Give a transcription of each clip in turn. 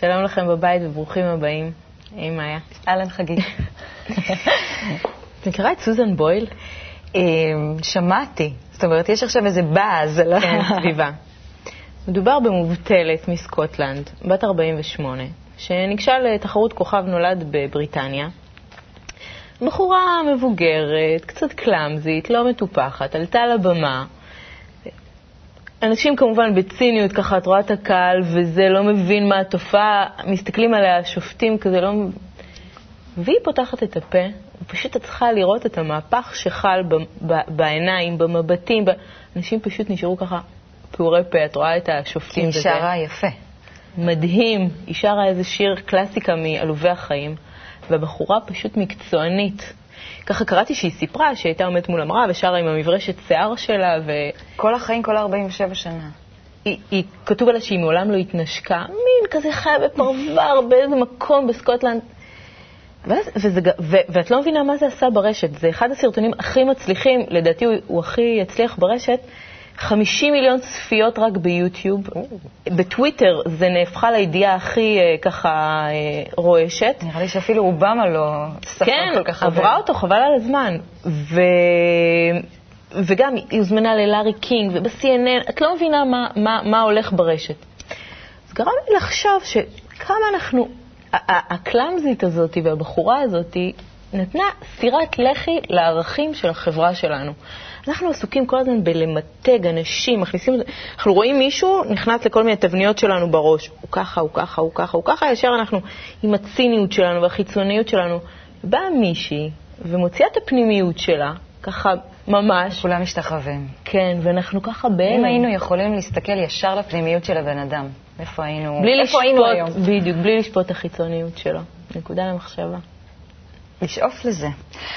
שלום לכם בבית וברוכים הבאים. היי מאיה. אהלן חגי. את מכירה את סוזן בויל? אמ, שמעתי. זאת אומרת, יש עכשיו איזה באז. כן, סביבה. מדובר במובטלת מסקוטלנד, בת 48, שניגשה לתחרות כוכב נולד בבריטניה. בחורה מבוגרת, קצת קלאמזית, לא מטופחת, עלתה לבמה. אנשים כמובן בציניות, ככה את רואה את הקהל וזה לא מבין מה התופעה, מסתכלים עליה שופטים כזה, לא... והיא פותחת את הפה, ופשוט את צריכה לראות את המהפך שחל ב, ב, בעיניים, במבטים, ב... אנשים פשוט נשארו ככה פעורי פה, את רואה את השופטים וזה. היא שרה יפה. מדהים, היא שרה איזה שיר קלאסיקה מעלובי החיים, והבחורה פשוט מקצוענית. ככה קראתי שהיא סיפרה שהיא הייתה עומדת מול המראה ושרה עם המברשת שיער שלה, ו... כל החיים, כל 47 שנה. היא, היא, כתוב עליה שהיא מעולם לא התנשקה, מין כזה חיה בפרבר באיזה מקום בסקוטלנד. ואז, וזה, ו, ואת לא מבינה מה זה עשה ברשת. זה אחד הסרטונים הכי מצליחים, לדעתי הוא, הוא הכי יצליח ברשת. 50 מיליון צפיות רק ביוטיוב. בטוויטר זה נהפכה לידיעה הכי אה, ככה אה, רועשת. נראה לי שאפילו אובמה לא ספר כן, כל כך הרבה. כן, עברה אותו, חבל על הזמן. ו... וגם היא הוזמנה ללארי קינג וב-CNN, את לא מבינה מה, מה, מה הולך ברשת. אז גרם לי לחשוב שכמה אנחנו, הקלאמזית הזאת והבחורה הזאת נתנה סטירת לחי לערכים של החברה שלנו. אנחנו עסוקים כל הזמן בלמתג אנשים, מכניסים, אנחנו רואים מישהו, נכנס לכל מיני תבניות שלנו בראש. הוא ככה, הוא ככה, הוא ככה, הוא ככה, ישר אנחנו עם הציניות שלנו והחיצוניות שלנו. באה מישהי ומוציאה את הפנימיות שלה, ככה ממש. כולם משתחווים. כן, ואנחנו ככה בהלם. אם היינו יכולים להסתכל ישר לפנימיות של הבן אדם, איפה היינו, בלי איפה לשפוט, היינו היום? בדיוק, בלי לשפוט את החיצוניות שלו. נקודה למחשבה. לשאוף לזה.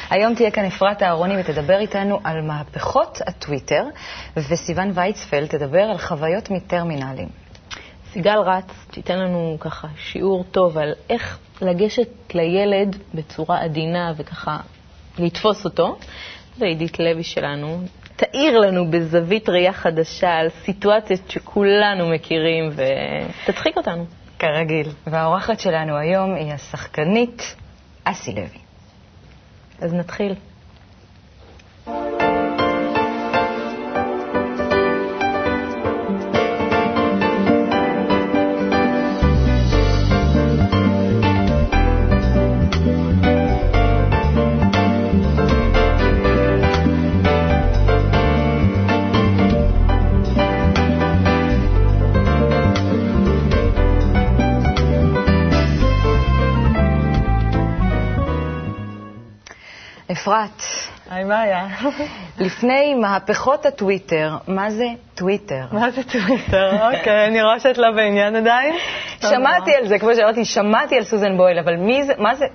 היום תהיה כאן אפרת אהרוני ותדבר איתנו על מהפכות הטוויטר, וסיון וייצפלד תדבר על חוויות מטרמינלים. סיגל רץ תיתן לנו ככה שיעור טוב על איך לגשת לילד בצורה עדינה וככה לתפוס אותו, ועידית לוי שלנו תאיר לנו בזווית ראייה חדשה על סיטואציות שכולנו מכירים ותצחיק אותנו. כרגיל. והאורחת שלנו היום היא השחקנית אסי לוי. אז נתחיל. אפרת. היי, מה היה? לפני מהפכות הטוויטר, מה זה טוויטר? מה זה טוויטר? אוקיי, אני רואה שאת לא בעניין עדיין. שמעתי על זה, כמו שאמרתי, שמעתי על סוזן בויל, אבל מי זה, מה זה,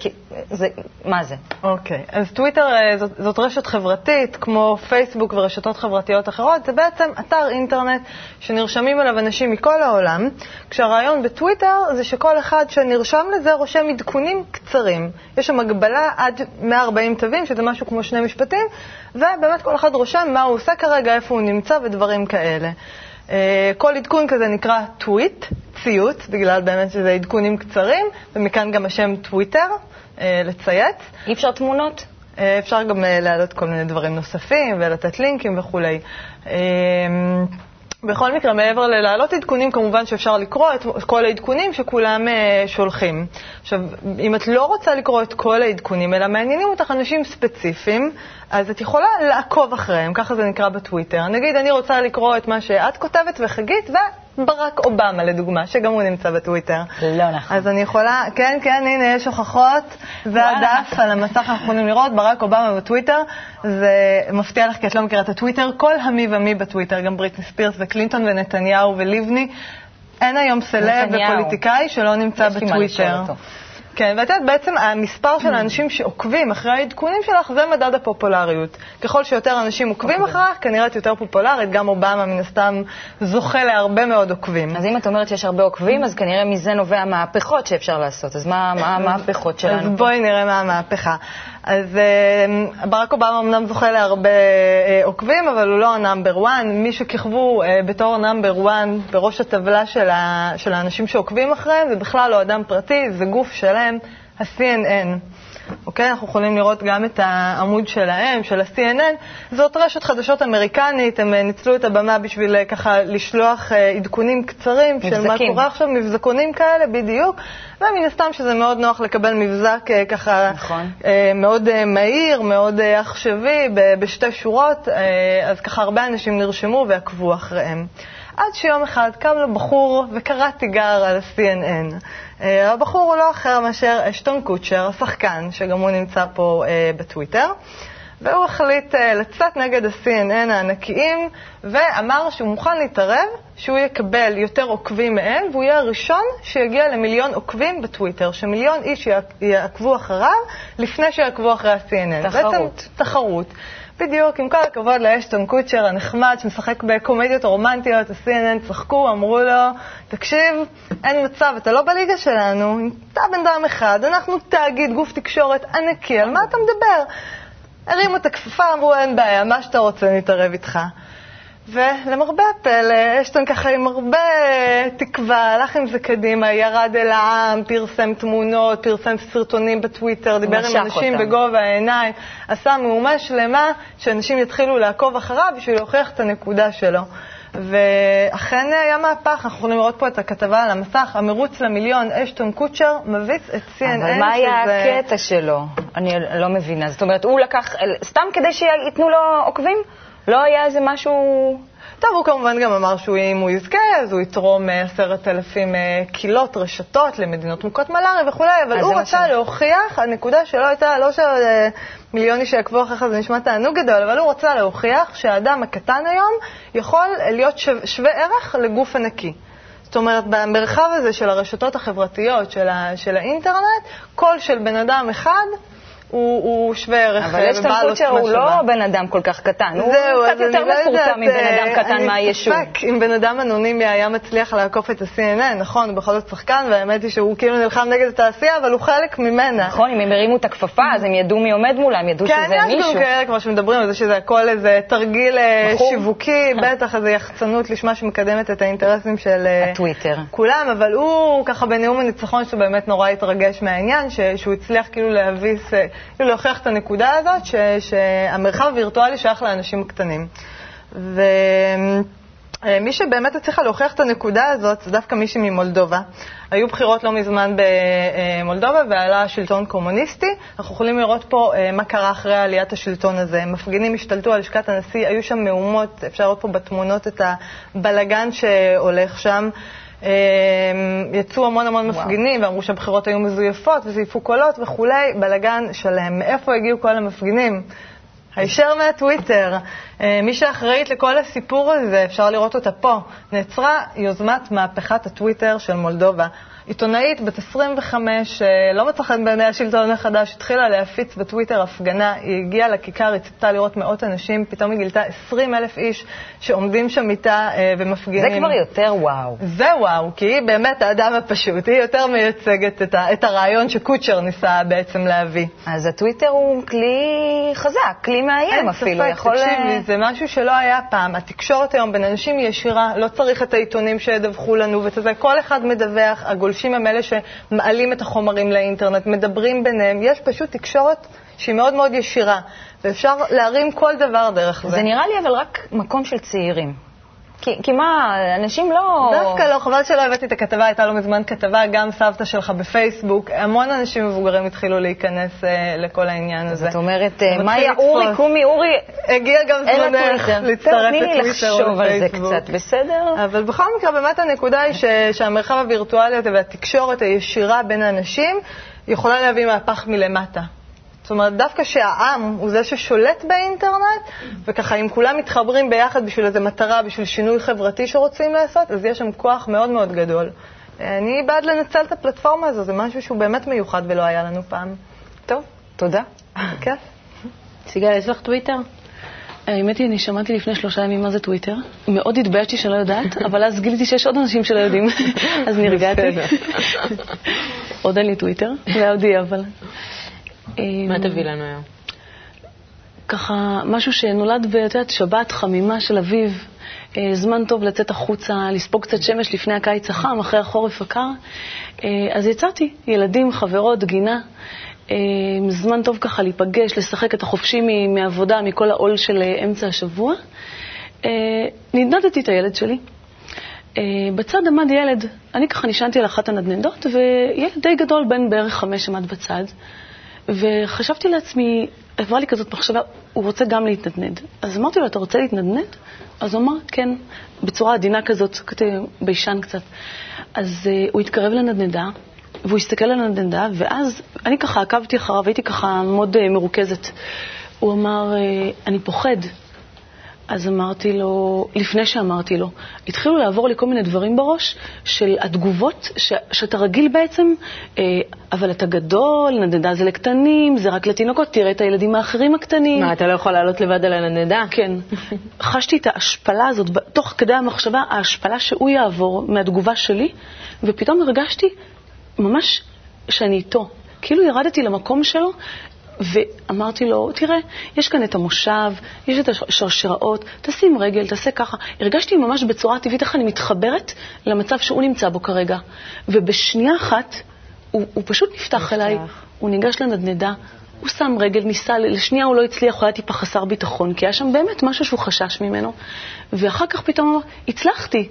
זה, מה זה? אוקיי, אז טוויטר אה, זאת, זאת רשת חברתית, כמו פייסבוק ורשתות חברתיות אחרות, זה בעצם אתר אינטרנט שנרשמים אליו אנשים מכל העולם, כשהרעיון בטוויטר זה שכל אחד שנרשם לזה רושם עדכונים קצרים. יש שם הגבלה עד 140 תווים, שזה משהו כמו שני משפטים, ובאמת כל אחד רושם מה הוא עושה כרגע, איפה הוא נמצא ודברים כאלה. אה, כל עדכון כזה נקרא טוויט, ציוץ, בגלל באמת שזה עדכונים קצרים, ומכאן גם השם טוויטר, אה, לצייץ. אי אפשר תמונות? אה, אפשר גם להעלות כל מיני דברים נוספים ולתת לינקים וכולי. בכל מקרה, מעבר ללהעלות עדכונים, כמובן שאפשר לקרוא את כל העדכונים שכולם uh, שולחים. עכשיו, אם את לא רוצה לקרוא את כל העדכונים, אלא מעניינים אותך אנשים ספציפיים, אז את יכולה לעקוב אחריהם, ככה זה נקרא בטוויטר. נגיד, אני רוצה לקרוא את מה שאת כותבת וחגית, וברק אובמה, לדוגמה, שגם הוא נמצא בטוויטר. לא נכון. אז אני יכולה, כן, כן, הנה, יש הוכחות, והדף על המסך אנחנו יכולים לראות, ברק אובמה בטוויטר. זה מפתיע לך כי את לא מכירה את הטוויטר. כל המי ומי בטוויטר, גם בריטני ספירס וקלינטון ונתניהו ולבני. אין היום סלב ופוליטיקאי שלא נמצא בטוויטר. כן, ואת יודעת, בעצם המספר של האנשים שעוקבים אחרי העדכונים שלך זה מדד הפופולריות. ככל שיותר אנשים עוקבים אוקיי. אחריך, כנראה את יותר פופולרית, גם אובמה מן הסתם זוכה להרבה מאוד עוקבים. אז אם את אומרת שיש הרבה עוקבים, אז כנראה מזה נובע מהפכות שאפשר לעשות. אז מה מה המהפכות אז שלנו? בואי נראה מה המהפכה. אז אה, ברק אובמה אמנם זוכה להרבה אה, עוקבים, אבל הוא לא ה number 1. מי שכיכבו אה, בתור number 1 בראש הטבלה של, ה, של האנשים שעוקבים אחריהם, זה בכלל לא אדם פרטי, זה גוף שלם, ה-CNN. אוקיי? אנחנו יכולים לראות גם את העמוד שלהם, של ה-CNN. זאת רשת חדשות אמריקנית, הם אה, ניצלו את הבמה בשביל אה, ככה לשלוח אה, עדכונים קצרים של מה מבזקים. קורה עכשיו, מבזקונים כאלה, בדיוק. ומן הסתם שזה מאוד נוח לקבל מבזק ככה נכון. מאוד מהיר, מאוד עכשווי, בשתי שורות, אז ככה הרבה אנשים נרשמו ועקבו אחריהם. עד שיום אחד קם לו בחור וקרא תיגר על ה-CNN. אה, הבחור הוא לא אחר מאשר אשטון קוצ'ר, השחקן, שגם הוא נמצא פה אה, בטוויטר. והוא החליט אה, לצאת נגד ה-CNN הענקיים, ואמר שהוא מוכן להתערב, שהוא יקבל יותר עוקבים מהם, והוא יהיה הראשון שיגיע למיליון עוקבים בטוויטר, שמיליון איש יעק- יעקבו אחריו לפני שיעקבו אחרי ה-CNN. תחרות. בעצם תחרות. בדיוק, עם כל הכבוד לאשטון קוצ'ר הנחמד שמשחק בקומדיות רומנטיות, ה-CNN צחקו, אמרו לו, תקשיב, אין מצב, אתה לא בליגה שלנו, אתה בן אדם אחד, אנחנו תאגיד, גוף תקשורת ענקי, על מה אתה מדבר? הרימו את הכפפה, אמרו, אין בעיה, מה שאתה רוצה, נתערב איתך. ולמרבה הפלא, אשטון ככה עם הרבה תקווה, הלך עם זה קדימה, ירד אל העם, פרסם תמונות, פרסם סרטונים בטוויטר, דיבר עם אנשים אותם. בגובה העיניים, עשה מהומה שלמה שאנשים יתחילו לעקוב אחריו בשביל להוכיח את הנקודה שלו. ואכן היה מהפך, אנחנו יכולים לראות פה את הכתבה על המסך, המרוץ למיליון, אשטון קוצ'ר מביס את CNN. אבל מה היה שזה- הקטע שלו? אני לא מבינה. זאת אומרת, הוא לקח, סתם כדי שייתנו לו עוקבים? לא היה איזה משהו... טוב, הוא כמובן גם אמר שאם הוא יזכה, אז הוא יתרום אה, עשרת אלפים אה, קילות, רשתות למדינות מוכות מלאריה וכולי, אבל הוא רצה ש- להוכיח, הנקודה שלו הייתה לא שמיליון איש שיעקבו אחריך זה נשמע תענוג גדול, אבל הוא רצה להוכיח שהאדם הקטן היום יכול להיות שו- שווה ערך לגוף ענקי. זאת אומרת, במרחב הזה של הרשתות החברתיות, של, ה, של האינטרנט, קול של בן אדם אחד הוא, הוא שווה ערך אבל אה, אשטון ובעל קוצ'ר עוצמה הוא שווה. לא בן אדם כל כך קטן, הוא זהו, קצת אז יותר לא מפורסם מבן אדם אה, קטן מהיישוב. אני בספק אם בן אדם אנונימי היה מצליח לעקוף את ה-CNN, נכון, הוא בכל זאת שחקן, והאמת היא שהוא כאילו נלחם נגד התעשייה, אבל הוא חלק ממנה. נכון, אם הם הרימו את הכפפה, אז הם ידעו מי עומד מולם, ידעו כן, שזה יש מישהו. גם כאלה כמו שמדברים על זה שזה הכל איזה תרגיל אה. שיווקי, בטח איזו יחצנות לשמה שמקדמת את האינטרסים של אה, הטוויטר. כולם, אבל הוא ככה בנאום הניצחון שלו באמת נורא התרגש מהעניין, שהוא הצליח כאילו להביס, להוכיח את הנקודה הזאת, ש- שהמרחב הווירטואלי שייך לאנשים קטנים. ומי שבאמת הצליחה להוכיח את הנקודה הזאת זה דווקא מישהי ממולדובה. היו בחירות לא מזמן במולדובה ועלה שלטון קומוניסטי. אנחנו יכולים לראות פה אה, מה קרה אחרי עליית השלטון הזה. מפגינים השתלטו על לשכת הנשיא, היו שם מהומות, אפשר לראות פה בתמונות את הבלגן שהולך שם. אה, יצאו המון המון. מפגינים ואמרו שהבחירות היו מזויפות וזייפו קולות וכולי, בלגן שלם. מאיפה הגיעו כל המפגינים? הישר מהטוויטר. אה, מי שאחראית לכל הסיפור הזה, אפשר לראות אותה פה, נעצרה יוזמת מהפכת הטוויטר של מולדובה. עיתונאית בת 25, אה, לא מצא חן בעיני השלטון החדש, התחילה להפיץ בטוויטר הפגנה, היא הגיעה לכיכר, היא ציפתה לראות מאות אנשים, פתאום היא גילתה 20 אלף איש שעומדים שם איתה אה, ומפגינים. זה כבר יותר וואו. זה וואו, כי היא באמת האדם הפשוט, היא יותר מייצגת את, ה, את הרעיון שקוצ'ר ניסה בעצם להביא. אז הטוויטר הוא כלי חזק, כלי מאיים אין אפילו. ספק, יכול... תקשיב אה, לי, זה משהו שלא היה פעם. התקשורת היום בין אנשים היא ישירה, לא צריך את העיתונים שידווחו לנו ואת זה. כל אחד מדווח, הגולשים הם אלה שמעלים את החומרים לאינטרנט, מדברים ביניהם. יש פשוט תקשורת שהיא מאוד מאוד ישירה, ואפשר להרים כל דבר דרך זה. זה נראה לי אבל רק מקום של צעירים. כי, כי מה, אנשים לא... דווקא לא, חבל שלא הבאתי את הכתבה, הייתה לא מזמן כתבה, גם סבתא שלך בפייסבוק, המון אנשים מבוגרים התחילו להיכנס אה, לכל העניין הזה. זאת אומרת, מאיה. אורי, קומי אורי, הגיע גם זמנך. להצטרף תני לי לטוויטר לחשוב על זה. קצת, בסדר? אבל בכל מקרה, באמת הנקודה היא ש, שהמרחב הווירטואלי הזה והתקשורת הישירה בין האנשים יכולה להביא מהפך מלמטה. זאת אומרת, דווקא שהעם הוא זה ששולט באינטרנט, וככה אם כולם מתחברים ביחד בשביל איזו מטרה, בשביל שינוי חברתי שרוצים לעשות, אז יש שם כוח מאוד מאוד גדול. אני בעד לנצל את הפלטפורמה הזו, זה משהו שהוא באמת מיוחד ולא היה לנו פעם. טוב, תודה. כיף. סיגל, יש לך טוויטר? האמת היא, אני שמעתי לפני שלושה ימים מה זה טוויטר. מאוד התביישתי שאני לא יודעת, אבל אז גיליתי שיש עוד אנשים שלא יודעים, אז נרגעתי. עוד אין לי טוויטר, זה אבל. מה תביא לנו היום? ככה, משהו שנולד ואת יודעת, שבת חמימה של אביב, אה, זמן טוב לצאת החוצה, לספוג קצת שמש לפני הקיץ החם, אחרי החורף הקר. אה, אז יצאתי, ילדים, חברות, גינה. אה, זמן טוב ככה להיפגש, לשחק את החופשי מעבודה, מכל העול של אמצע השבוע. נדנדתי את הילד שלי. בצד עמד ילד, אני ככה נשענתי על אחת הנדנדות, וילד די גדול, בן בערך חמש, עמד בצד. וחשבתי לעצמי, עברה לי כזאת מחשבה, הוא רוצה גם להתנדנד. אז אמרתי לו, אתה רוצה להתנדנד? אז הוא אמר, כן, בצורה עדינה כזאת, כתב, ביישן קצת. אז אה, הוא התקרב לנדנדה, והוא הסתכל על הנדנדה, ואז אני ככה עקבתי אחריו, הייתי ככה מאוד אה, מרוכזת. הוא אמר, אני פוחד. אז אמרתי לו, לפני שאמרתי לו, התחילו לעבור לי כל מיני דברים בראש של התגובות ש, שאתה רגיל בעצם, אה, אבל אתה גדול, נדנדה זה לקטנים, זה רק לתינוקות, תראה את הילדים האחרים הקטנים. מה, אתה לא יכול לעלות לבד על הנדנדה? כן. חשתי את ההשפלה הזאת, תוך כדי המחשבה, ההשפלה שהוא יעבור מהתגובה שלי, ופתאום הרגשתי ממש שאני איתו. כאילו ירדתי למקום שלו, ואמרתי לו, תראה, יש כאן את המושב, יש את השרשראות, תשים רגל, תעשה ככה. הרגשתי ממש בצורה טבעית איך אני מתחברת למצב שהוא נמצא בו כרגע. ובשנייה אחת, הוא, הוא פשוט נפתח אליי, הוא ניגש לנדנדה, הוא שם רגל, ניסה, לשנייה הוא לא הצליח, הוא היה טיפה חסר ביטחון, כי היה שם באמת משהו שהוא חשש ממנו. ואחר כך פתאום הוא אמר, הצלחתי.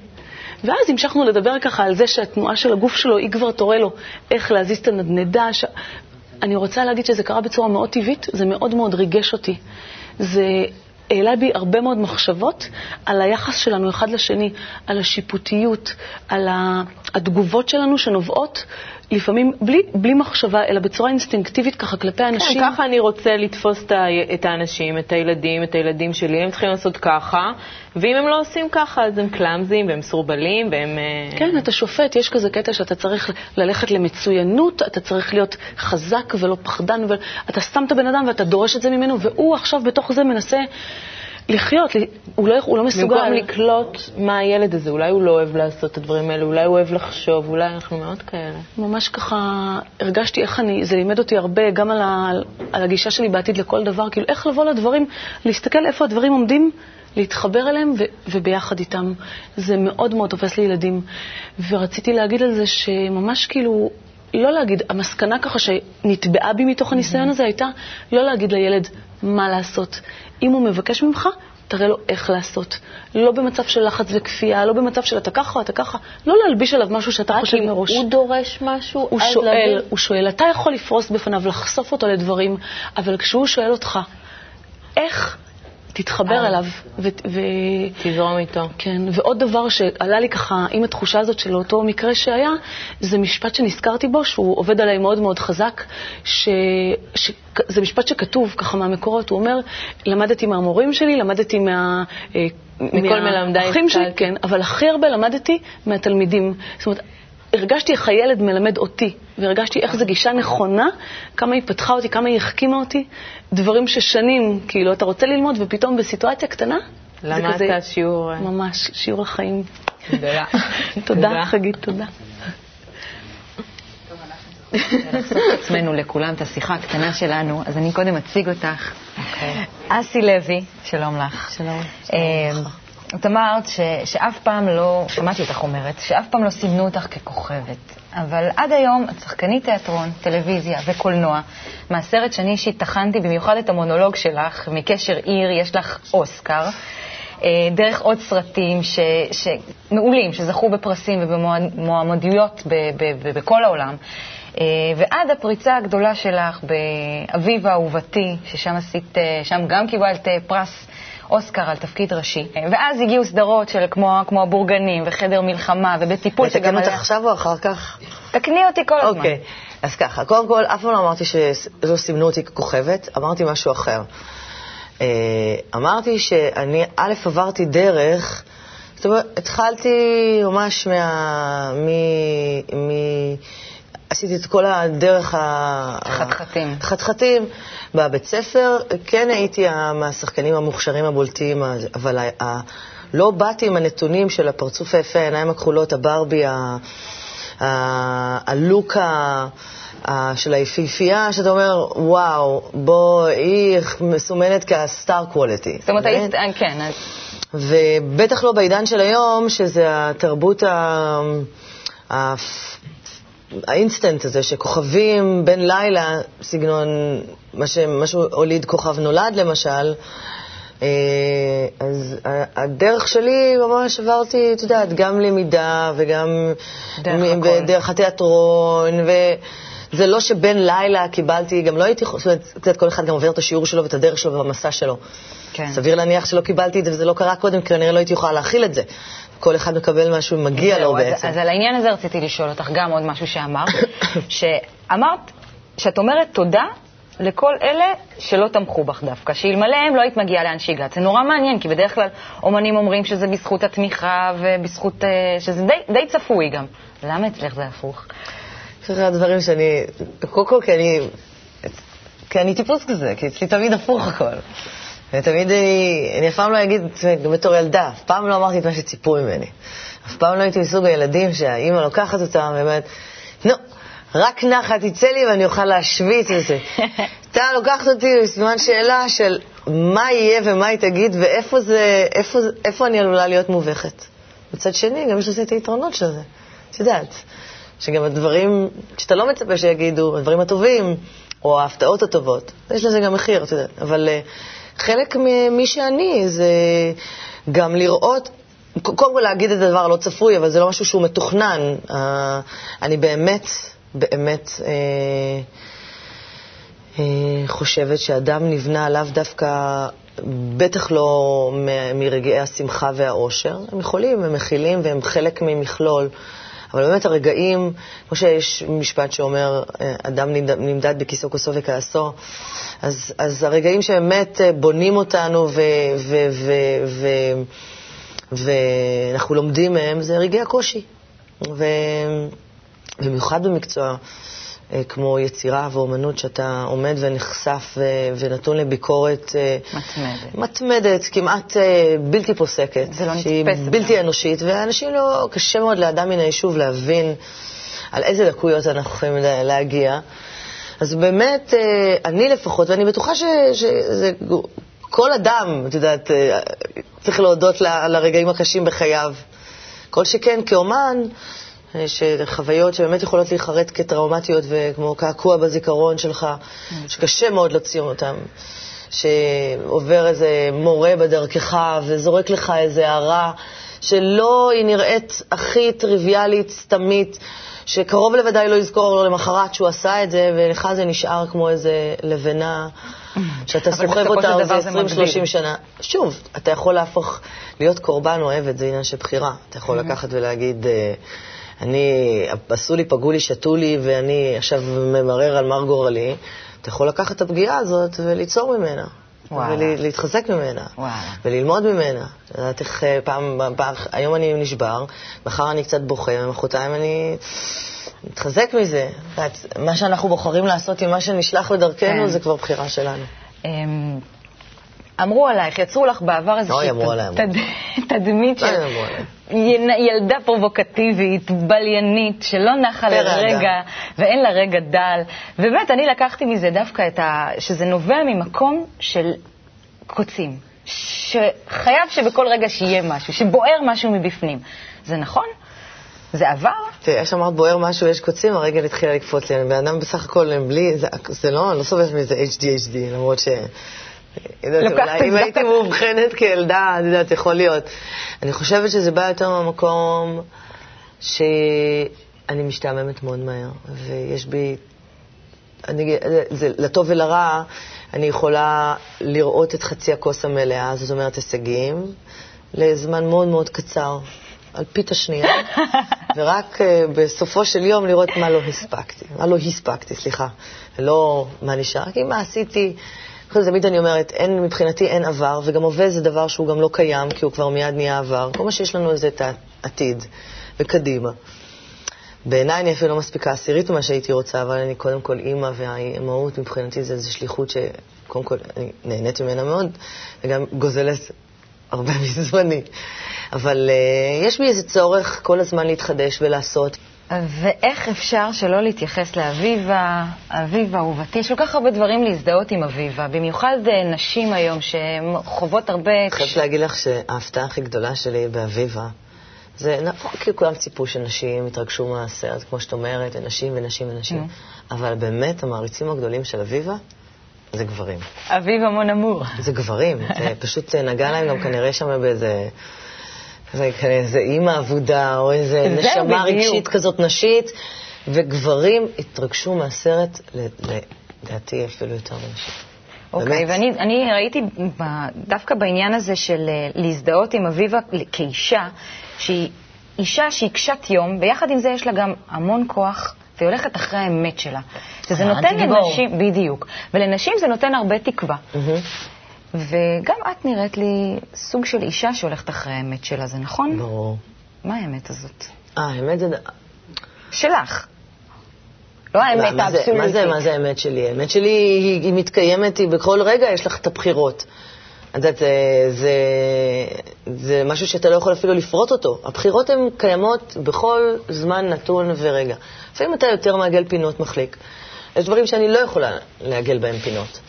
ואז המשכנו לדבר ככה על זה שהתנועה של הגוף שלו, היא כבר תורה לו איך להזיז את הנדנדה, ש... אני רוצה להגיד שזה קרה בצורה מאוד טבעית, זה מאוד מאוד ריגש אותי. זה העלה בי הרבה מאוד מחשבות על היחס שלנו אחד לשני, על השיפוטיות, על התגובות שלנו שנובעות לפעמים בלי, בלי מחשבה, אלא בצורה אינסטינקטיבית ככה כלפי האנשים. כן, ככה אני רוצה לתפוס את האנשים, את הילדים, את הילדים שלי, הם צריכים לעשות ככה, ואם הם לא עושים ככה, אז הם קלאמזים והם סורבלים והם... אה, כן, אתה שופט, יש כזה קטע שאתה צריך ללכת למצוינות, אתה צריך להיות חזק ולא פחדן, ואתה שם את הבן אדם ואתה דורש את זה ממנו, והוא עכשיו בתוך זה מנסה... לחיות, הוא לא, הוא לא מסוגל. במקום לקלוט מה הילד הזה, אולי הוא לא אוהב לעשות את הדברים האלה, אולי הוא אוהב לחשוב, אולי אנחנו מאוד כאלה. ממש ככה הרגשתי איך אני, זה לימד אותי הרבה גם על, ה, על הגישה שלי בעתיד לכל דבר, כאילו איך לבוא לדברים, להסתכל איפה הדברים עומדים, להתחבר אליהם ו, וביחד איתם. זה מאוד מאוד תופס לילדים. ורציתי להגיד על זה שממש כאילו, לא להגיד, המסקנה ככה שנתבעה בי מתוך הניסיון הזה הייתה לא להגיד לילד מה לעשות. אם הוא מבקש ממך, תראה לו איך לעשות. לא במצב של לחץ וכפייה, לא במצב של אתה ככה, אתה ככה. לא להלביש עליו משהו שאתה חושב מראש. הוא דורש משהו, הוא שואל, להבין. הוא שואל. אתה יכול לפרוס בפניו, לחשוף אותו לדברים, אבל כשהוא שואל אותך, איך תתחבר אה. אליו. ו- ו- תזרום איתו. כן, ועוד דבר שעלה לי ככה עם התחושה הזאת של אותו מקרה שהיה, זה משפט שנזכרתי בו, שהוא עובד עליי מאוד מאוד חזק, ש- ש- זה משפט שכתוב ככה מהמקורות, הוא אומר, למדתי מהמורים שלי, למדתי מה... אה, מכל מלמדיי השכלתי. שלי, כן, אבל הכי הרבה למדתי מהתלמידים. זאת אומרת, הרגשתי איך הילד מלמד אותי, והרגשתי איך זו גישה נכונה, כמה היא פתחה אותי, כמה היא החכימה אותי, דברים ששנים, כאילו, אתה רוצה ללמוד, ופתאום בסיטואציה קטנה, למדת כזה, שיעור... אה, ממש, שיעור החיים. תודה. תודה, חגית, תודה. לחשוף את עצמנו לכולם, את השיחה הקטנה שלנו, אז אני קודם אציג אותך. אוקיי. אסי לוי, שלום לך. שלום. את אמרת ש, שאף פעם לא, שמעתי אותך אומרת, שאף פעם לא סימנו אותך ככוכבת. אבל עד היום את שחקנית תיאטרון, טלוויזיה וקולנוע. מהסרט שאני אישית טחנתי במיוחד את המונולוג שלך, מקשר עיר, יש לך אוסקר. אה, דרך עוד סרטים ש, ש, מעולים, שזכו בפרסים ובמועמדויות בכל העולם. אה, ועד הפריצה הגדולה שלך באביב אהובתי, ששם עשית, אה, שם גם קיבלת פרס אוסקר על תפקיד ראשי. ואז הגיעו סדרות של כמו, כמו הבורגנים וחדר מלחמה ובטיפול שגם היה... לתקן אותך עכשיו או אחר כך? תקני אותי כל הזמן. אוקיי, אז ככה, קודם כל, אף פעם לא אמרתי שלא סימנו אותי ככוכבת, אמרתי משהו אחר. אה, אמרתי שאני, א', עברתי דרך זאת אומרת, התחלתי ממש מה... מ... מ... עשיתי את כל הדרך ה... חתחתים. חתחתים. בבית ספר כן הייתי מהשחקנים המוכשרים הבולטים, אבל ה... לא באתי עם הנתונים של הפרצוף היפה, העיניים הכחולות, הברבי, ה... ה... הלוק ה... של היפיפייה, שאתה אומר, וואו, בוא, היא מסומנת כסטאר קוואליטי. זאת אומרת, היית, כן. ובטח לא בעידן של היום, שזה התרבות ה... האינסטנט הזה, שכוכבים בין לילה, סגנון, מה שמשהו הוליד כוכב נולד למשל, אה, אז הדרך שלי, ממש עברתי, את יודעת, גם למידה וגם דרך התיאטרון, וזה לא שבין לילה קיבלתי, גם לא הייתי, זאת אומרת, כל אחד גם עובר את השיעור שלו ואת הדרך שלו והמסע שלו. כן. סביר להניח שלא קיבלתי את זה וזה לא קרה קודם, כי כנראה לא הייתי יכולה להכיל את זה. כל אחד מקבל מה שהוא מגיע לו בעצם. אז על העניין הזה רציתי לשאול אותך גם עוד משהו שאמרת, שאמרת שאת אומרת תודה לכל אלה שלא תמכו בך דווקא, שאלמלא הם לא היית מגיעה לאן שהגעת. זה נורא מעניין, כי בדרך כלל אומנים אומרים שזה בזכות התמיכה ובזכות... אה, שזה די, די צפוי גם. למה אצלך זה הפוך? זה הדברים שאני... קודם כל כי אני... כי אני טיפוס כזה, כי אצלי תמיד הפוך הכל. ותמיד אני, אני אף פעם לא אגיד, גם בתור ילדה, אף פעם לא אמרתי את מה שציפו ממני. אף פעם לא הייתי מסוג הילדים שהאימא לוקחת אותם ואומרת, נו, רק נחת תצא לי ואני אוכל להשוויץ וזה. אתה לוקחת אותי בסימן שאלה של מה יהיה ומה היא תגיד ואיפה זה, איפה, איפה אני עלולה להיות מובכת. מצד שני, גם יש לזה את היתרונות של זה. את יודעת, שגם הדברים שאתה לא מצפה שיגידו, הדברים הטובים, או ההפתעות הטובות, יש לזה גם מחיר, את יודעת. אבל uh, חלק ממי שאני זה גם לראות, קודם כל להגיד את הדבר הלא צפוי, אבל זה לא משהו שהוא מתוכנן. Uh, אני באמת, באמת uh, uh, חושבת שאדם נבנה לאו דווקא, בטח לא מרגעי השמחה והאושר. הם יכולים, הם מכילים והם חלק ממכלול. אבל באמת הרגעים, כמו שיש משפט שאומר, אה, אדם נמדד בכיסו, כוסו וכעסו, אז, אז הרגעים שבאמת אה, בונים אותנו ו, ו, ו, ו, ואנחנו לומדים מהם, זה רגעי הקושי. ובמיוחד במקצוע כמו יצירה ואומנות, שאתה עומד ונחשף ונתון לביקורת אה, מתמדת, מתמדת כמעט אה, בלתי פוסקת. זה לא. שהיא בלתי אנושית, ואנשים לא, קשה מאוד לאדם מן היישוב להבין על איזה לקויות אנחנו יכולים להגיע. אז באמת, אני לפחות, ואני בטוחה שזה... כל אדם, את יודעת, צריך להודות לרגעים הקשים בחייו. כל שכן כאומן, חוויות שבאמת יכולות להיחרט כטראומטיות וכמו קעקוע בזיכרון שלך, שקשה מאוד להוציא אותן. שעובר איזה מורה בדרכך וזורק לך איזה הערה שלא היא נראית הכי טריוויאלית, סתמית, שקרוב לוודאי לא יזכור לו למחרת שהוא עשה את זה, ולך זה נשאר כמו איזה לבנה שאתה סוחב אותה איזה 20-30 שנה. שוב, אתה יכול להפוך, להיות קורבן או עבד, זה עניין של בחירה. אתה יכול לקחת ולהגיד... אה, אני, עשו לי, פגעו לי, שתו לי, ואני עכשיו ממרר על מר גורלי, אתה יכול לקחת את הפגיעה הזאת וליצור ממנה. ולהתחזק ממנה, וואלה. וללמוד ממנה. לדעת איך אה, פעם, פעם, היום אני נשבר, מחר אני קצת בוכה, ומחרתיים אני מתחזק מזה. מה שאנחנו בוחרים לעשות עם מה שנשלח בדרכנו, כן. זה כבר בחירה שלנו. אמ, אמרו עלייך, יצרו לך בעבר איזושהי תדמית של ילדה פרובוקטיבית, בליינית, שלא נחה לרגע ואין לה רגע דל. ובאמת, אני לקחתי מזה דווקא את ה... שזה נובע ממקום של קוצים. שחייב שבכל רגע שיהיה משהו, שבוער משהו מבפנים. זה נכון? זה עבר? תראה, איך שאמרת בוער משהו, יש קוצים, הרגל התחילה לקפוץ לי. בן אדם בסך הכל, בלי, זה, זה לא, אני לא סובבת מזה HDHD, למרות ש... אם הייתי מאובחנת כילדה, את יודעת, יכול להיות. אני חושבת שזה בא יותר מהמקום שאני משתעממת מאוד מהר, ויש בי, אני, זה, לטוב ולרע, אני יכולה לראות את חצי הכוס המלאה, זאת אומרת הישגים, לזמן מאוד מאוד קצר, על פית השנייה, ורק uh, בסופו של יום לראות מה לא הספקתי, מה לא הספקתי, סליחה, לא מה נשאר, כי מה עשיתי. תמיד אני אומרת, אין, מבחינתי אין עבר, וגם הווה זה דבר שהוא גם לא קיים, כי הוא כבר מיד נהיה עבר. כל מה שיש לנו זה את העתיד, וקדימה. בעיניי אני אפילו לא מספיקה עשירית ממה שהייתי רוצה, אבל אני קודם כל אימא, והאימהות מבחינתי זה איזו שליחות שקודם כל אני נהנית ממנה מאוד, וגם גוזלת הרבה מזמני. אבל uh, יש בי איזה צורך כל הזמן להתחדש ולעשות. ואיך אפשר שלא להתייחס לאביבה, אביבה אהובתי? יש כל כך הרבה דברים להזדהות עם אביבה, במיוחד אה, נשים היום שחוות הרבה... אני חייבת להגיד לך שההפתעה הכי גדולה שלי באביבה, זה נכון, כי כולם ציפו שנשים יתרגשו מהסרט, כמו שאת אומרת, נשים ונשים ונשים, אבל באמת המעריצים הגדולים של אביבה זה גברים. אביבה מון אמור. זה גברים, זה פשוט נגע להם גם כנראה שם באיזה... זה איזה אימא אבודה, או איזה נשמה רגשית כזאת נשית, וגברים התרגשו מהסרט, לדעתי אפילו יותר מנשים. אוקיי, okay, ואני ראיתי דווקא בעניין הזה של אה, להזדהות עם אביבה כאישה, שהיא אישה שהיא קשת יום, ויחד עם זה יש לה גם המון כוח, והיא הולכת אחרי האמת שלה. שזה אה, נותן לנשים, בדיוק, ולנשים זה נותן הרבה תקווה. וגם את נראית לי סוג של אישה שהולכת אחרי האמת שלה, זה נכון? ברור. מה האמת הזאת? אה, האמת זה... שלך. לא האמת האבסולוטית. מה זה, מה זה האמת שלי? האמת שלי היא, היא מתקיימת, היא בכל רגע יש לך את הבחירות. את יודעת, זה, זה, זה משהו שאתה לא יכול אפילו לפרוט אותו. הבחירות הן קיימות בכל זמן נתון ורגע. לפעמים אתה יותר מעגל פינות מחליק. יש דברים שאני לא יכולה לעגל בהם פינות.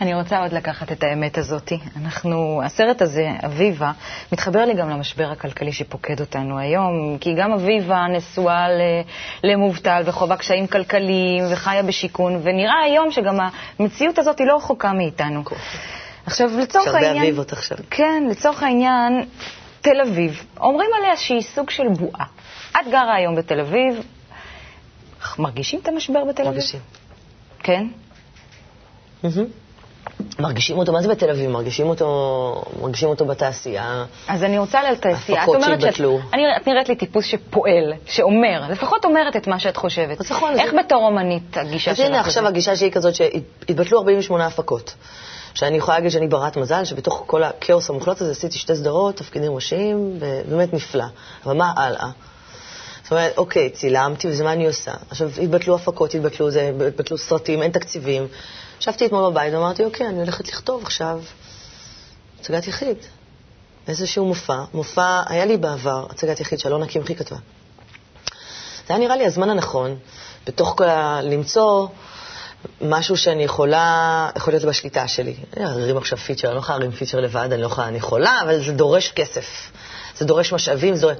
אני רוצה עוד לקחת את האמת הזאת. אנחנו, הסרט הזה, אביבה, מתחבר לי גם למשבר הכלכלי שפוקד אותנו היום, כי גם אביבה נשואה למובטל וחווה קשיים כלכליים וחיה בשיכון, ונראה היום שגם המציאות הזאת היא לא רחוקה מאיתנו. עכשיו, לצורך העניין... יש הרבה אביבות עכשיו. כן, לצורך העניין, תל אביב, אומרים עליה שהיא סוג של בועה. את גרה היום בתל אביב, מרגישים את המשבר בתל אביב? מרגישים. כן? מרגישים אותו, מה זה בתל אביב? מרגישים אותו, מרגישים אותו בתעשייה. אז אני רוצה לתעשייה. הפקות שהתבטלו. את נראית לי טיפוס שפועל, שאומר, לפחות אומרת את מה שאת חושבת. אז נכון. איך בתור אומנית הגישה שלך? אז הנה, עכשיו הגישה שלי כזאת שהתבטלו 48 הפקות. שאני יכולה להגיד שאני ברת מזל, שבתוך כל הכאוס המוחלט הזה עשיתי שתי סדרות, תפקידים ראשיים, ובאמת נפלא. אבל מה הלאה? זאת אומרת, אוקיי, צילמתי, וזה מה אני עושה? עכשיו, התבטלו הפקות, התבטלו, זה, התבטלו סרטים, אין תקציבים. ישבתי אתמול בבית ואמרתי, אוקיי, אני הולכת לכתוב עכשיו הצגת יחיד. איזשהו מופע. מופע, היה לי בעבר הצגת יחיד שאלונה קמחי כתבה. זה היה נראה לי הזמן הנכון, בתוך כל ה... למצוא משהו שאני יכולה, יכול להיות בשליטה שלי. אני ארים עכשיו פיצ'ר, אני לא יכולה להרים פיצ'ר לבד, אני לא יכולה, אני יכולה, אבל זה דורש כסף. זה דורש משאבים, זה דורש...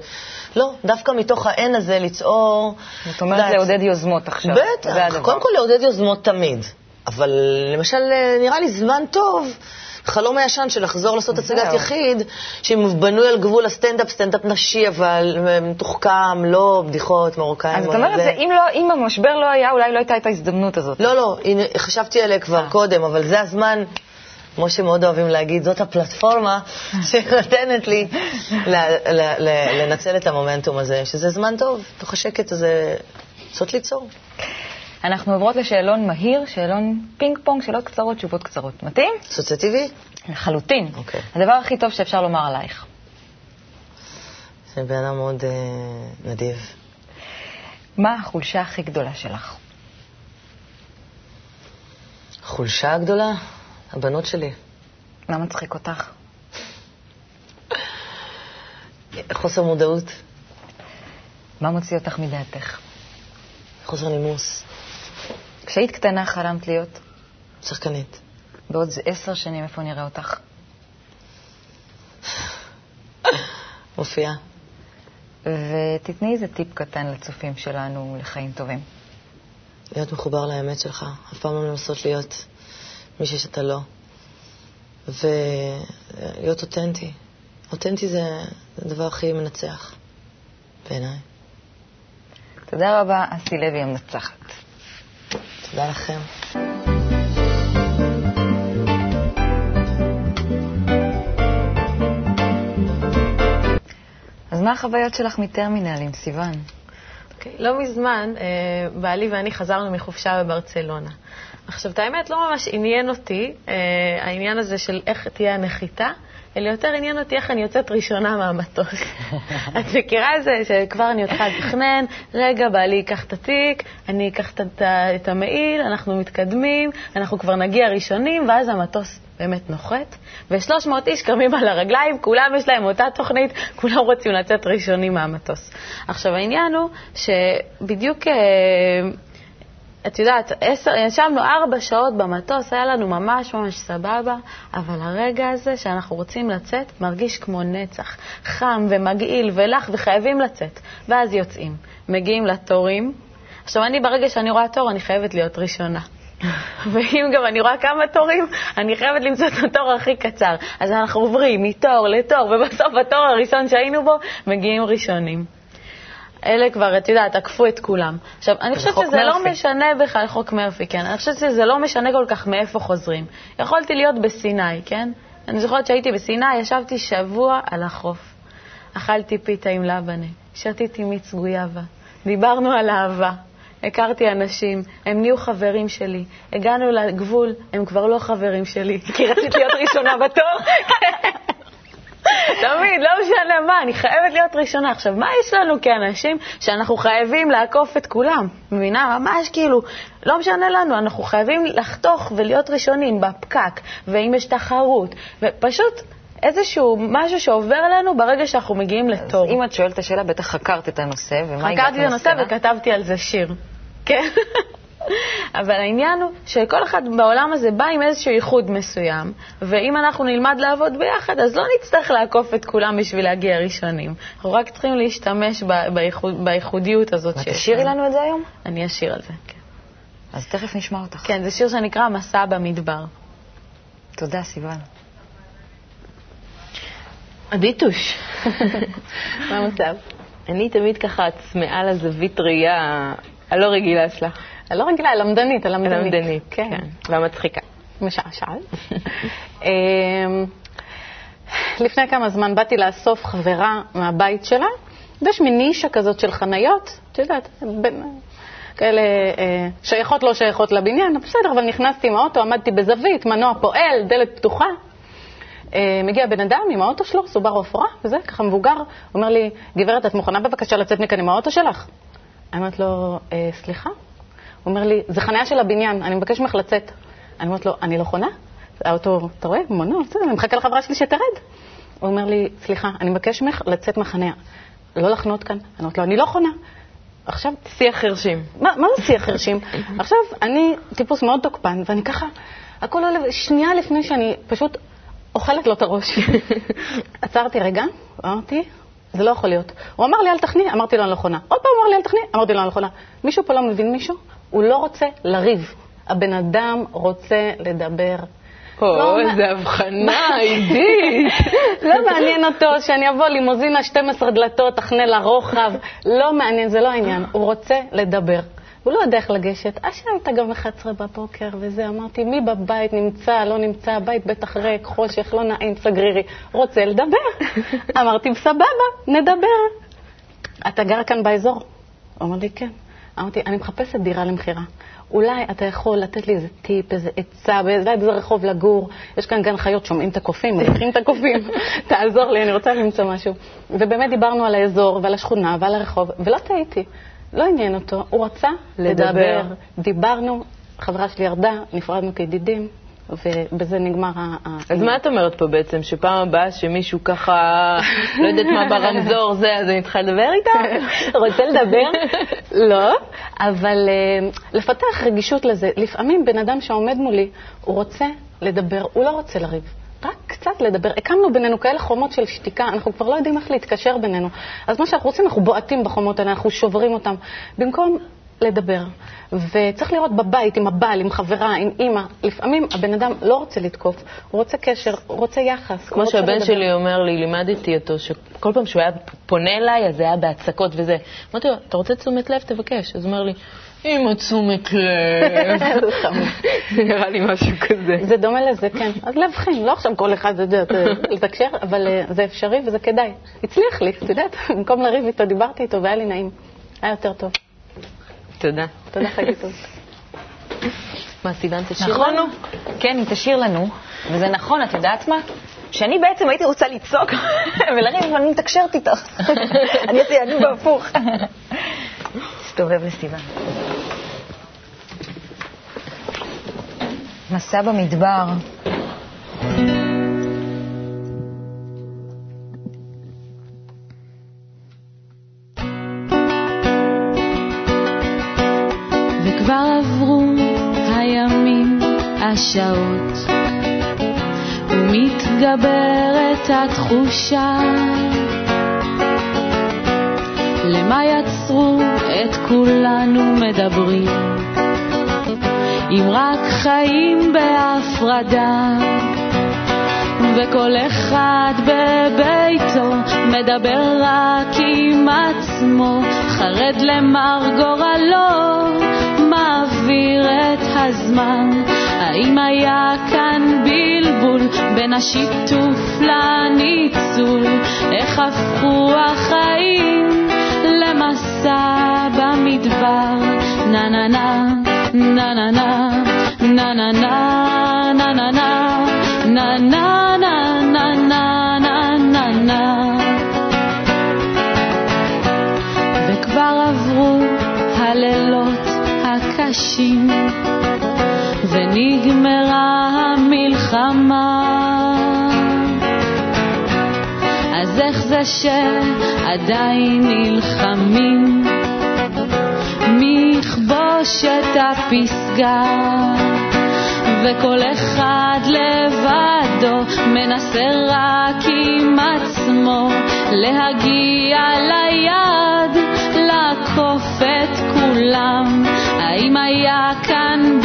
לא, דווקא מתוך האין הזה ליצור... זאת אומרת לעודד יוזמות עכשיו. בטח, קודם כל לעודד יוזמות תמיד. אבל למשל, נראה לי זמן טוב, חלום הישן של לחזור לעשות הצגת יחיד, שבנוי על גבול הסטנדאפ, סטנדאפ נשי, אבל מתוחכם, לא בדיחות מרוקאים. אז זאת אומרת, זה, אם, לא, אם המשבר לא היה, אולי לא הייתה את ההזדמנות הזאת. לא, לא, הנה, חשבתי עליה כבר אה. קודם, אבל זה הזמן... כמו שמאוד אוהבים להגיד, זאת הפלטפורמה שנותנת לי לנצל את המומנטום הזה, שזה זמן טוב, תוך השקט הזה, לנסות ליצור. אנחנו עוברות לשאלון מהיר, שאלון פינג פונג, שאלות קצרות, תשובות קצרות. מתאים? אסוציאטיבי? לחלוטין. אוקיי. הדבר הכי טוב שאפשר לומר עלייך. זה בן אדם מאוד אה, נדיב. מה החולשה הכי גדולה שלך? החולשה הגדולה? הבנות שלי. מה מצחיק אותך? חוסר מודעות. מה מוציא אותך מדעתך? חוסר נימוס. כשהיית קטנה חלמת להיות? שחקנית. בעוד עשר שנים איפה נראה אותך? מופיעה. ותתני איזה טיפ קטן לצופים שלנו לחיים טובים. להיות מחובר לאמת שלך, אף פעם לא לנסות להיות מישהו שאתה לא. ולהיות אותנטי. אותנטי זה הדבר הכי מנצח, בעיניי. תודה רבה, אסי לוי המנצחת. תודה לכם. אז מה החוויות שלך מטרמינל עם סיוון? אוקיי, לא מזמן, אה, בעלי ואני חזרנו מחופשה בברצלונה. עכשיו, את האמת, לא ממש עניין אותי אה, העניין הזה של איך תהיה הנחיתה, אלא יותר עניין אותי איך אני יוצאת ראשונה מהמטוס. את מכירה את זה שכבר אני צריכה לתכנן, רגע, בעלי ייקח את התיק, אני אקח את, המעיל, אנחנו מתקדמים, אנחנו כבר נגיע ראשונים, ואז המטוס באמת נוחת, ו-300 איש קמים על הרגליים, כולם יש להם אותה תוכנית, כולם רוצים לצאת ראשונים מהמטוס. עכשיו, העניין הוא שבדיוק... את יודעת, עשר, ישבנו ארבע שעות במטוס, היה לנו ממש ממש סבבה, אבל הרגע הזה שאנחנו רוצים לצאת מרגיש כמו נצח, חם ומגעיל ולח, וחייבים לצאת. ואז יוצאים, מגיעים לתורים. עכשיו, אני, ברגע שאני רואה תור, אני חייבת להיות ראשונה. ואם גם אני רואה כמה תורים, אני חייבת למצוא את התור הכי קצר. אז אנחנו עוברים מתור לתור, ובסוף התור הראשון שהיינו בו, מגיעים ראשונים. אלה כבר, את יודעת, עקפו את כולם. עכשיו, אני חושבת שזה לא מרפי. לא משנה בכלל, חוק מרפי, כן. אני חושבת שזה לא משנה כל כך מאיפה חוזרים. יכולתי להיות בסיני, כן? אני זוכרת שהייתי בסיני, ישבתי שבוע על החוף. אכלתי פיתה עם לבנה, שתיתי מיץ גויאבה, דיברנו על אהבה, הכרתי אנשים, הם נהיו חברים שלי. הגענו לגבול, הם כבר לא חברים שלי, כי רציתי להיות ראשונה בתור. תמיד, לא משנה מה, אני חייבת להיות ראשונה. עכשיו, מה יש לנו כאנשים שאנחנו חייבים לעקוף את כולם? מבינה? ממש כאילו, לא משנה לנו, אנחנו חייבים לחתוך ולהיות ראשונים בפקק, ואם יש תחרות, ופשוט איזשהו משהו שעובר עלינו ברגע שאנחנו מגיעים לתור. אז אם את שואלת את השאלה, בטח חקרת את הנושא, ומה הגעת חקרתי את הנושא וכתבתי על זה שיר. כן. אבל העניין הוא שכל אחד בעולם הזה בא עם איזשהו ייחוד מסוים, ואם אנחנו נלמד לעבוד ביחד, אז לא נצטרך לעקוף את כולם בשביל להגיע ראשונים. אנחנו רק צריכים להשתמש בייחוד, בייחודיות הזאת שיש. תשאירי לנו את זה היום? אני אשיר על זה, כן. אז תכף נשמע אותך. כן, זה שיר שנקרא מסע במדבר. תודה, סיוון. אדיטוש, מה המצב? אני תמיד ככה צמאה לזווית ראייה הלא רגילה שלך. הלא רגילה, הלמדנית, הלמדנית. הלמדנית, כן. כן. והמצחיקה. משעשעת. אמ, לפני כמה זמן באתי לאסוף חברה מהבית שלה, ויש מין נישה כזאת של חניות, את יודעת, בין, כאלה אה, שייכות, לא שייכות לבניין, בסדר, אבל נכנסתי עם האוטו, עמדתי בזווית, מנוע פועל, דלת פתוחה. אה, מגיע בן אדם עם האוטו שלו, סובארו אפורה, וזה, ככה מבוגר, אומר לי, גברת, את מוכנה בבקשה לצאת מכאן עם האוטו שלך? אני אומרת לו, אה, סליחה? הוא אומר לי, זה חניה של הבניין, אני מבקש ממך לצאת. אני אומרת לו, אני לא חונה? האוטו, אתה רואה? מונע, בסדר, אני מחכה לחברה שלי שתרד. הוא אומר לי, סליחה, אני מבקש ממך לצאת מהחניה. לא לחנות כאן. אני אומרת לו, אני לא חונה. עכשיו... שיח חרשים. מה, מה זה שיח חרשים? עכשיו, אני טיפוס מאוד תוקפן, ואני ככה, הכל עולה, שנייה לפני שאני פשוט אוכלת לו את הראש. עצרתי רגע, אמרתי, זה לא יכול להיות. הוא אמר לי, אל תחני, אמרתי לו, אני לא חונה. עוד פעם הוא אמר לי, אל תחני, אמרתי לו, אני לא חונה. מישהו פה לא מבין מישהו? הוא לא רוצה לריב. הבן אדם רוצה לדבר. או, לא איזה הבחנה, עידית. לא מעניין אותו שאני אבוא לימוזינה 12 דלתות, תחנה לרוחב. לא מעניין, זה לא העניין. הוא רוצה לדבר. הוא לא יודע איך לגשת. אז שמת גם 11 בבוקר וזה, אמרתי, מי בבית נמצא, לא נמצא, הבית בטח ריק, חושך, לא נעים, סגרירי. רוצה לדבר. אמרתי, סבבה, נדבר. אתה גר כאן באזור? הוא אמר לי, כן. אמרתי, אני מחפשת דירה למכירה. אולי אתה יכול לתת לי איזה טיפ, איזה עצה, באיזה רחוב לגור. יש כאן גן חיות, שומעים את הקופים, מריחים את הקופים. תעזור לי, אני רוצה למצוא משהו. ובאמת דיברנו על האזור ועל השכונה ועל הרחוב, ולא טעיתי. לא עניין אותו, הוא רצה לדבר. לדבר. דיברנו, חברה שלי ירדה, נפרדנו כידידים, ובזה נגמר ה... אז מה את אומרת פה בעצם? שפעם הבאה שמישהו ככה, לא יודעת מה ברמזור זה, אז אני צריכה לדבר איתה? רוצה לדבר? לא, אבל uh, לפתח רגישות לזה. לפעמים בן אדם שעומד מולי, הוא רוצה לדבר, הוא לא רוצה לריב. רק קצת לדבר. הקמנו בינינו כאלה חומות של שתיקה, אנחנו כבר לא יודעים איך להתקשר בינינו. אז מה שאנחנו רוצים, אנחנו בועטים בחומות האלה, אנחנו שוברים אותן. במקום לדבר. וצריך לראות בבית, עם הבעל, עם חברה, עם אימא. לפעמים הבן אדם לא רוצה לתקוף, הוא רוצה קשר, הוא רוצה יחס. כמו שהבן לדבר. שלי אומר לי, לימדתי אותו, שכל פעם שהוא היה פונה אליי, אז זה היה בהצקות וזה. אמרתי לו, אתה רוצה תשומת לב? תבקש. אז הוא אומר לי, עם התשומת לב. נראה לי משהו כזה. זה דומה לזה, כן. אז להבחין, לא עכשיו כל אחד לתקשר, אבל אה, זה אפשרי וזה כדאי. הצליח לי, את יודעת, במקום לריב איתו, דיברתי איתו והיה לי נעים. היה יותר טוב. תודה. תודה, חגי טוב. מה, סיוון, תשאיר נכון? לנו? כן, היא תשאיר לנו, וזה נכון, את יודעת מה? שאני בעצם הייתי רוצה לצעוק ולריב, אבל אני מתקשרת איתך. אני אעשה ידעים בהפוך. תסתובב לסיוון. מסע במדבר. השעות, ומתגברת התחושה למה יצרו את כולנו מדברים אם רק חיים בהפרדה וכל אחד בביתו מדבר רק עם עצמו, חרד למר גורלו, מעביר את הזמן. האם היה כאן בלבול בין השיתוף לניצול? איך הפכו החיים למסע במדבר? נה נה נה, נה נה נה, נה נה נה, נה נה נה, נה נה נה נה נה נה נה נה וכבר עברו הלילות הקשים ונגמרה המלחמה. אז איך זה שעדיין נלחמים? מי יכבוש את הפסגה. וכל אחד לבדו מנסה רק עם עצמו להגיע ליד, לעקוף את כולם. האם היה כאן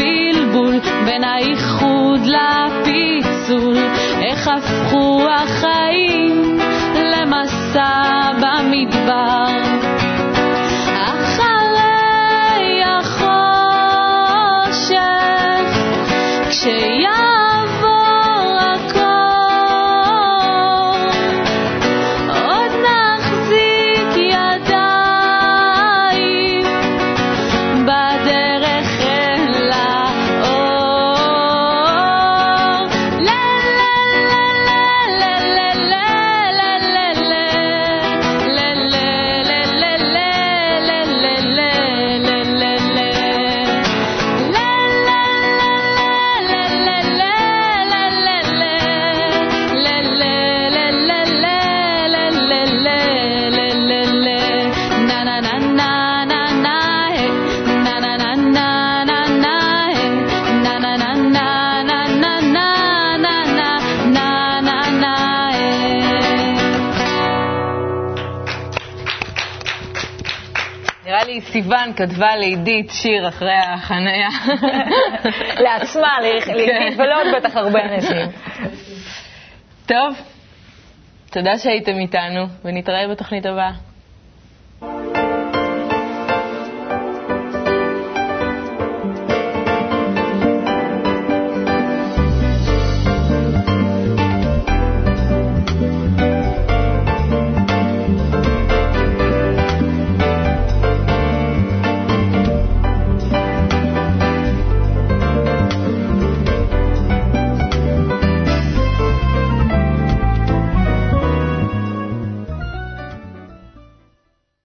בלבול בין האיחוד לפיצול? איך הפכו החיים למסע במדבר? אחרי החושך כשיעבור סיוון כתבה לעידית שיר אחרי החניה. לעצמה, לעידית, ולא עוד בטח הרבה אנשים. טוב, תודה שהייתם איתנו, ונתראה בתוכנית הבאה.